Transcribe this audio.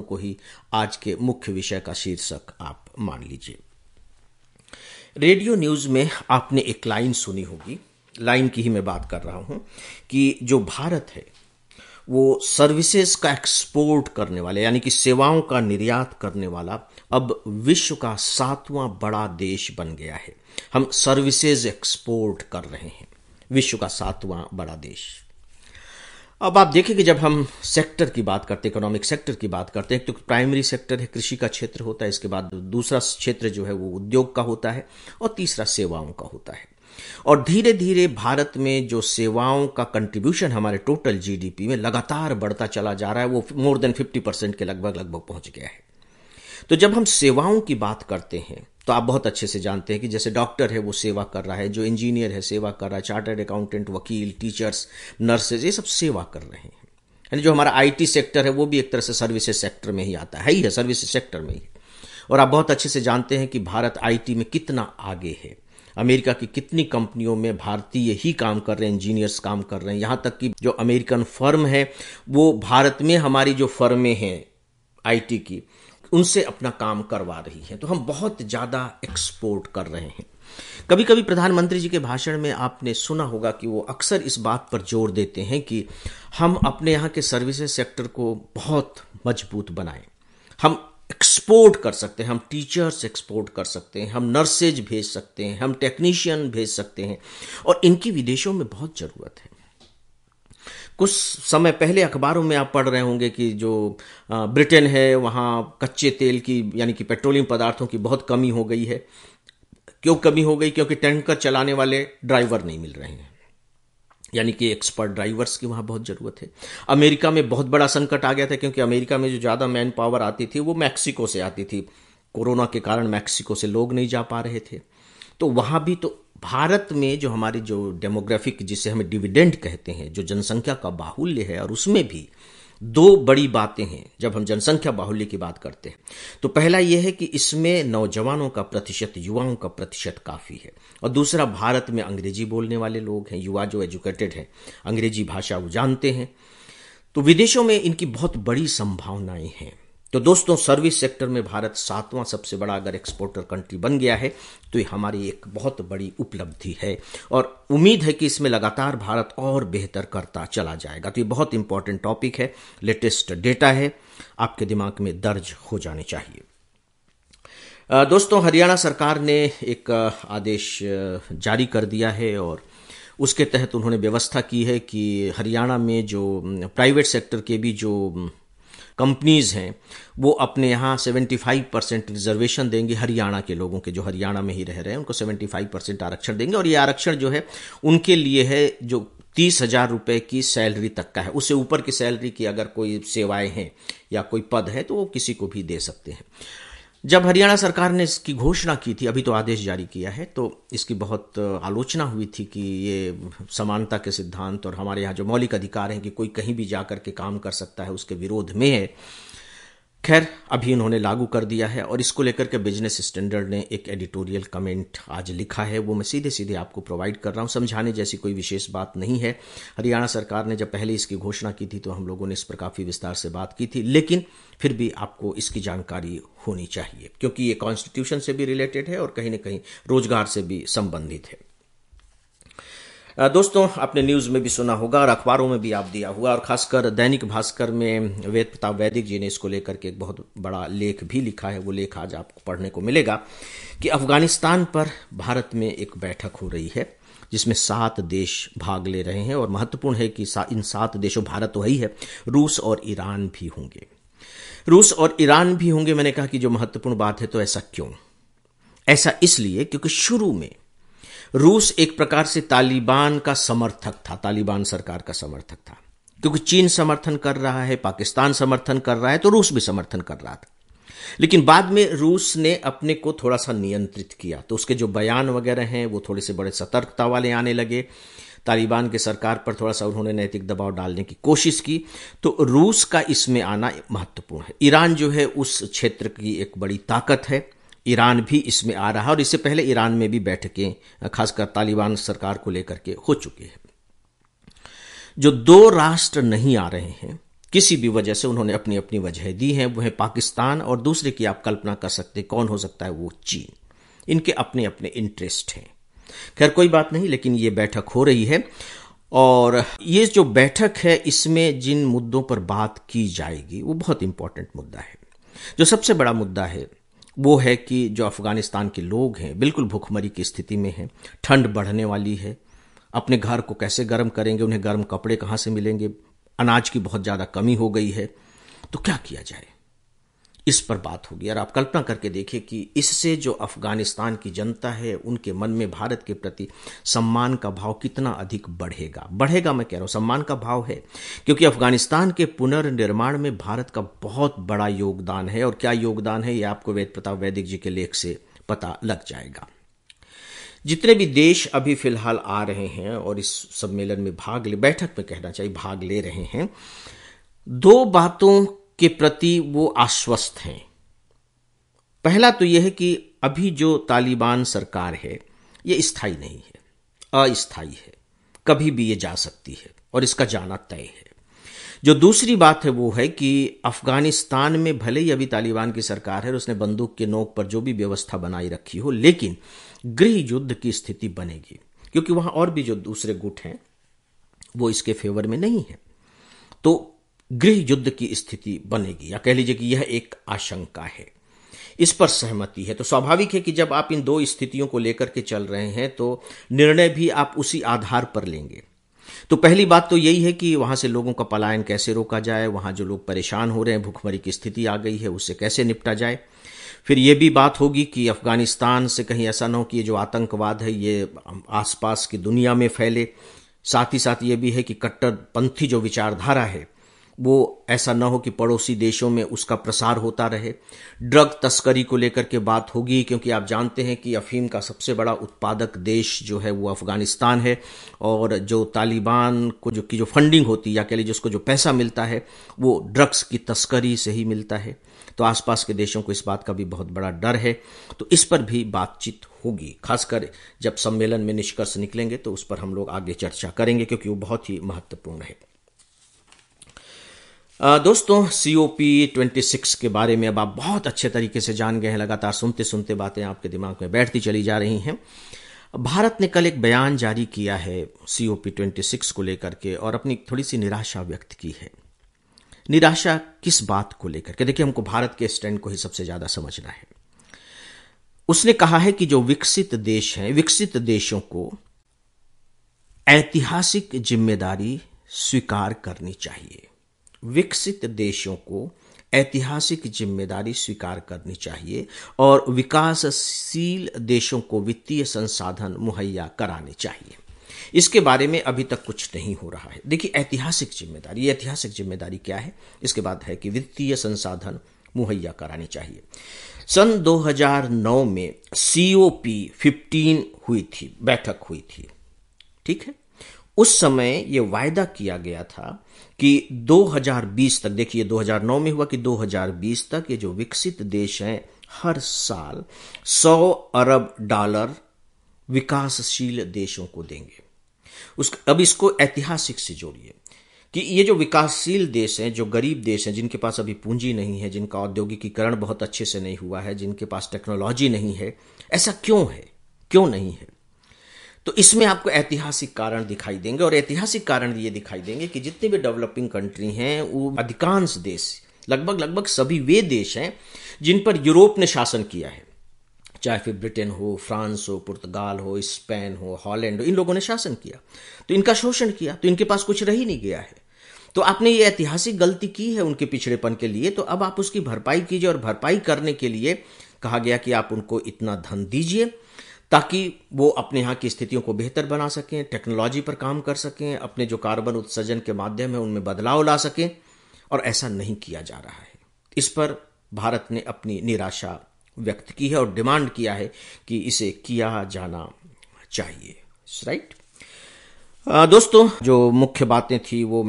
को ही आज के मुख्य विषय का शीर्षक आप मान लीजिए। रेडियो न्यूज़ में आपने एक लाइन सुनी होगी। लाइन की ही मैं बात कर रहा हूँ कि जो भारत है, वो सर्विसेज़ का एक्सपोर्ट करने वाले, यानी कि सेवाओं का निर्यात करने वाला, अब विश्व का सातवां बड़ा देश बन गया है। हम सर्विसेज़ एक्सपोर्ट कर रहे हैं। विश्व का सातवां बड़ा देश। अब आप देखें कि जब हम सेक्टर की बात करते हैं इकोनॉमिक सेक्टर की बात करते हैं तो प्राइमरी सेक्टर है, कृषि का क्षेत्र होता है, इसके बाद दूसरा क्षेत्र जो है वो उद्योग का होता है, और तीसरा सेवाओं का होता है। और धीरे धीरे भारत में जो सेवाओं का कंट्रीब्यूशन हमारे टोटल जीडीपी में लगातार बढ़ता चला जा रहा है, वो मोर देन 50 परसेंट के लगभग लगभग पहुँच गया है। तो जब हम सेवाओं की बात करते हैं तो आप बहुत अच्छे से जानते हैं कि जैसे डॉक्टर है, वो सेवा कर रहा है, जो इंजीनियर है, सेवा कर रहा है, चार्टर्ड अकाउंटेंट, वकील, टीचर्स नर्सेज ये सब सेवा कर रहे हैं। यानी जो हमारा आईटी सेक्टर है, वो भी एक तरह से सर्विसेज़ सेक्टर में ही आता है, ही है सर्विसेज़ सेक्टर में ही और आप बहुत अच्छे से जानते हैं कि भारत आईटी में कितना आगे है। अमेरिका की कितनी कंपनियों में भारतीय ही काम कर रहे हैं, इंजीनियर्स काम कर रहे हैं। यहाँ तक कि जो अमेरिकन फर्म है, वो भारत में हमारी जो फर्में हैं आईटी की उनसे अपना काम करवा रही है। तो हम बहुत ज़्यादा एक्सपोर्ट कर रहे हैं। कभी कभी प्रधानमंत्री जी के भाषण में आपने सुना होगा कि वो अक्सर इस बात पर ज़ोर देते हैं कि हम अपने यहाँ के सर्विसेज़ सेक्टर को बहुत मज़बूत बनाएँ। हम एक्सपोर्ट कर सकते हैं, हम टीचर्स एक्सपोर्ट कर सकते हैं, हम नर्सेज भेज सकते हैं, हम टेक्नीशियन भेज सकते हैं। और इनकी विदेशों में बहुत ज़रूरत है। कुछ समय पहले अखबारों में आप पढ़ रहे होंगे कि जो ब्रिटेन है, वहाँ कच्चे तेल की, यानी कि पेट्रोलियम पदार्थों की बहुत कमी हो गई है। क्यों कमी हो गई? क्योंकि टैंकर चलाने वाले ड्राइवर नहीं मिल रहे हैं। यानी कि एक्सपर्ट ड्राइवर्स की वहाँ बहुत ज़रूरत है। अमेरिका में बहुत बड़ा संकट आ गया था, क्योंकि अमेरिका में जो ज़्यादा मैन पावर आती थी, वो मैक्सिको से आती थी। कोरोना के कारण मैक्सिको से लोग नहीं जा पा रहे थे। तो वहाँ भी तो भारत में जो हमारी जो डेमोग्राफिक, जिसे हमें डिविडेंड कहते हैं, जो जनसंख्या का बाहुल्य है, और उसमें भी दो बड़ी बातें हैं, जब हम जनसंख्या बाहुल्य की बात करते हैं। तो पहला यह है कि इसमें नौजवानों का प्रतिशत, युवाओं का प्रतिशत काफ़ी है। और दूसरा, भारत में अंग्रेज़ी बोलने वाले लोग हैं, युवा जो एजुकेटेड हैं, अंग्रेज़ी भाषा वो जानते हैं। तो विदेशों में इनकी बहुत बड़ी संभावनाएँ हैं। तो दोस्तों सर्विस सेक्टर में भारत सातवां सबसे बड़ा अगर एक्सपोर्टर कंट्री बन गया है तो ये हमारी एक बहुत बड़ी उपलब्धि है। और उम्मीद है कि इसमें लगातार भारत और बेहतर करता चला जाएगा। तो ये बहुत इंपॉर्टेंट टॉपिक है लेटेस्ट डेटा है, आपके दिमाग में दर्ज हो जाने चाहिए। दोस्तों, हरियाणा सरकार ने एक आदेश जारी कर दिया है और उसके तहत उन्होंने व्यवस्था की है कि हरियाणा में जो प्राइवेट सेक्टर के भी जो कंपनीज़ हैं, वो अपने यहाँ 75 परसेंट रिजर्वेशन देंगे हरियाणा के लोगों के, जो हरियाणा में ही रह रहे हैं, उनको 75 परसेंट आरक्षण देंगे और ये आरक्षण जो है, उनके लिए है जो तीस हज़ार रुपये की सैलरी तक का है। उससे ऊपर की सैलरी की अगर कोई सेवाएँ हैं या कोई पद है तो वो किसी को भी दे सकते हैं। जब हरियाणा सरकार ने इसकी घोषणा की थी, अभी तो आदेश जारी किया है तो इसकी बहुत आलोचना हुई थी कि ये समानता के सिद्धांत और हमारे यहाँ जो मौलिक अधिकार हैं कि कोई कहीं भी जाकर के काम कर सकता है, उसके विरोध में है खैर, अभी उन्होंने लागू कर दिया है और इसको लेकर के बिज़नेस स्टैंडर्ड ने एक एडिटोरियल कमेंट आज लिखा है। वो मैं सीधे सीधे आपको प्रोवाइड कर रहा हूँ। समझाने जैसी कोई विशेष बात नहीं है। हरियाणा सरकार ने जब पहले इसकी घोषणा की थी तो हम लोगों ने इस पर काफ़ी विस्तार से बात की थी, लेकिन फिर भी आपको इसकी जानकारी होनी चाहिए, क्योंकि ये कॉन्स्टिट्यूशन से भी रिलेटेड है और कहीं ना कहीं रोज़गार से भी संबंधित है। दोस्तों, आपने न्यूज़ में भी सुना होगा और अखबारों में भी आप दिया हुआ और खासकर दैनिक भास्कर में वेद प्रताप वैदिक जी ने इसको लेकर के एक बहुत बड़ा लेख भी लिखा है। वो लेख आज आपको पढ़ने को मिलेगा कि अफ़गानिस्तान पर भारत में एक बैठक हो रही है, जिसमें सात देश भाग ले रहे हैं और महत्वपूर्ण है कि इन सात देशों, भारत वही है, रूस और ईरान भी होंगे। रूस और ईरान भी होंगे, मैंने कहा कि जो महत्वपूर्ण बात है तो ऐसा क्यों? ऐसा इसलिए क्योंकि शुरू में रूस एक प्रकार से तालिबान का समर्थक था, तालिबान सरकार का समर्थक था। क्योंकि चीन समर्थन कर रहा है, पाकिस्तान समर्थन कर रहा है तो रूस भी समर्थन कर रहा था। लेकिन बाद में रूस ने अपने को थोड़ा सा नियंत्रित किया तो उसके जो बयान वगैरह हैं, वो थोड़े से बड़े सतर्कता वाले आने लगे। तालिबान के सरकार पर थोड़ा सा उन्होंने नैतिक दबाव डालने की कोशिश की। तो रूस का इसमें आना महत्वपूर्ण है। ईरान जो है, उस क्षेत्र की एक बड़ी ताकत है। ईरान भी इसमें आ रहा है और इससे पहले ईरान में भी बैठकें, खासकर तालिबान सरकार को लेकर के हो चुकी है। जो दो राष्ट्र नहीं आ रहे हैं, किसी भी वजह से उन्होंने अपनी अपनी वजह दी है वह पाकिस्तान और दूसरे की आप कल्पना कर सकते कौन हो सकता है वो चीन। इनके अपने अपने इंटरेस्ट हैं। खैर, कोई बात नहीं, लेकिन ये बैठक हो रही है और ये जो बैठक है, इसमें जिन मुद्दों पर बात की जाएगी, वो बहुत इंपॉर्टेंट मुद्दा है। जो सबसे बड़ा मुद्दा है वो है कि जो अफ़गानिस्तान के लोग हैं, बिल्कुल भूखमरी की स्थिति में हैं, ठंड बढ़ने वाली है। अपने घर को कैसे गर्म करेंगे, उन्हें गर्म कपड़े कहाँ से मिलेंगे? अनाज की बहुत ज़्यादा कमी हो गई है। तो क्या किया जाए? इस पर बात होगी। और आप कल्पना करके देखिए कि इससे जो अफ़गानिस्तान की जनता है, उनके मन में भारत के प्रति सम्मान का भाव कितना अधिक बढ़ेगा? बढ़ेगा मैं कह रहा हूँ, सम्मान का भाव है। क्योंकि अफ़गानिस्तान के पुनर्निर्माण में भारत का बहुत बड़ा योगदान है। और क्या योगदान है ये आपको वेद प्रताप वैदिक जी के लेख से पता लग जाएगा। जितने भी देश अभी फ़िलहाल आ रहे हैं और इस सम्मेलन में भाग ले, बैठक में कहना चाहिए, भाग ले रहे हैं, दो बातों के प्रति वो आश्वस्त हैं। पहला तो यह है कि अभी जो तालिबान सरकार है, ये स्थायी नहीं है, अस्थायी है। कभी भी ये जा सकती है और इसका जाना तय है। जो दूसरी बात है वो है कि अफ़गानिस्तान में भले ही अभी तालिबान की सरकार है और उसने बंदूक के नोक पर जो भी व्यवस्था बनाई रखी हो, लेकिन गृह युद्ध की स्थिति बनेगी, क्योंकि वहाँ और भी जो दूसरे गुट हैं, वो इसके फेवर में नहीं है। तो गृह युद्ध की स्थिति बनेगी। या कह लीजिए कि यह एक आशंका है। इस पर सहमति है। तो स्वाभाविक है कि जब आप इन दो स्थितियों को लेकर के चल रहे हैं तो निर्णय भी आप उसी आधार पर लेंगे। तो पहली बात तो यही है कि वहाँ से लोगों का पलायन कैसे रोका जाए, वहाँ जो लोग परेशान हो रहे हैं, भूखमरी की स्थिति आ गई है उससे कैसे निपटा जाए। फिर यह भी बात होगी कि अफ़गानिस्तान से कहीं ऐसा ना हो कि ये जो आतंकवाद है, ये आसपास की दुनिया में फैले। साथ ही साथ ये भी है कि कट्टरपंथी जो विचारधारा है वो ऐसा ना हो कि पड़ोसी देशों में उसका प्रसार होता रहे। ड्रग तस्करी को लेकर के बात होगी, क्योंकि आप जानते हैं कि अफीम का सबसे बड़ा उत्पादक देश जो है वो अफ़गानिस्तान है, और जो तालिबान को जो की जो फंडिंग होती है, या कह लीजिए उसको जो पैसा मिलता है, वो ड्रग्स की तस्करी से ही मिलता है। तो आसपास के देशों को इस बात का भी बहुत बड़ा डर है। तो इस पर भी बातचीत होगी। खासकर जब सम्मेलन में निष्कर्ष निकलेंगे तो उस पर हम लोग आगे चर्चा करेंगे, क्योंकि वो बहुत ही महत्वपूर्ण है। दोस्तों C O P twenty six के बारे में अब आप बहुत अच्छे तरीके से जान गए हैं। लगातार सुनते सुनते बातें आपके दिमाग में बैठती चली जा रही हैं। भारत ने कल एक बयान जारी किया है C O P twenty six को लेकर के और अपनी थोड़ी सी निराशा व्यक्त की है। निराशा किस बात को लेकर के? देखिए, हमको भारत के स्टैंड को ही सबसे ज़्यादा समझना है। उसने कहा है कि जो विकसित देश हैं, विकसित देशों को ऐतिहासिक ज़िम्मेदारी स्वीकार करनी चाहिए। विकसित देशों को ऐतिहासिक ज़िम्मेदारी स्वीकार करनी चाहिए और विकासशील देशों को वित्तीय संसाधन मुहैया कराने चाहिए। इसके बारे में अभी तक कुछ नहीं हो रहा है। देखिए, ऐतिहासिक ज़िम्मेदारी ऐतिहासिक ज़िम्मेदारी क्या है? इसके बाद है कि वित्तीय संसाधन मुहैया करानी चाहिए। सन 2009 में सीओपी 15 हुई थी, बैठक हुई थी। ठीक है? उस समय यह वायदा किया गया था कि 2020 तक, देखिए 2009 में हुआ कि 2020 तक ये जो विकसित देश हैं, हर साल 100 अरब डॉलर विकासशील देशों को देंगे। उस, अब इसको ऐतिहासिक से जोड़िए कि ये जो विकासशील देश हैं, जो गरीब देश हैं, जिनके पास अभी पूंजी नहीं है, जिनका औद्योगिकीकरण बहुत अच्छे से नहीं हुआ है, जिनके पास टेक्नोलॉजी नहीं है, ऐसा क्यों है? क्यों नहीं है? तो इसमें आपको ऐतिहासिक कारण दिखाई देंगे और ऐतिहासिक कारण ये दिखाई देंगे कि जितने भी डेवलपिंग कंट्री हैं, वो अधिकांश देश, लगभग लगभग सभी वे देश हैं, जिन पर यूरोप ने शासन किया है। चाहे फिर ब्रिटेन हो, फ्रांस हो, पुर्तगाल हो, स्पेन हो, हॉलैंड हो, इन लोगों ने शासन किया। तो इनका शोषण किया तो इनके पास कुछ रह ही नहीं गया है। तो आपने ये ऐतिहासिक गलती की है उनके पिछड़ेपन के लिए तो अब आप उसकी भरपाई कीजिए और भरपाई करने के लिए कहा गया कि आप उनको इतना धन दीजिए। ताकि वो अपने यहाँ की स्थितियों को बेहतर बना सकें टेक्नोलॉजी पर काम कर सकें, अपने जो कार्बन उत्सर्जन के माध्यम है, उनमें बदलाव ला सकें, और ऐसा नहीं किया जा रहा है। इस पर भारत ने अपनी निराशा व्यक्त की है और डिमांड किया है कि इसे किया जाना चाहिए। राइट दोस्तों, जो मुख्य बातें थी वो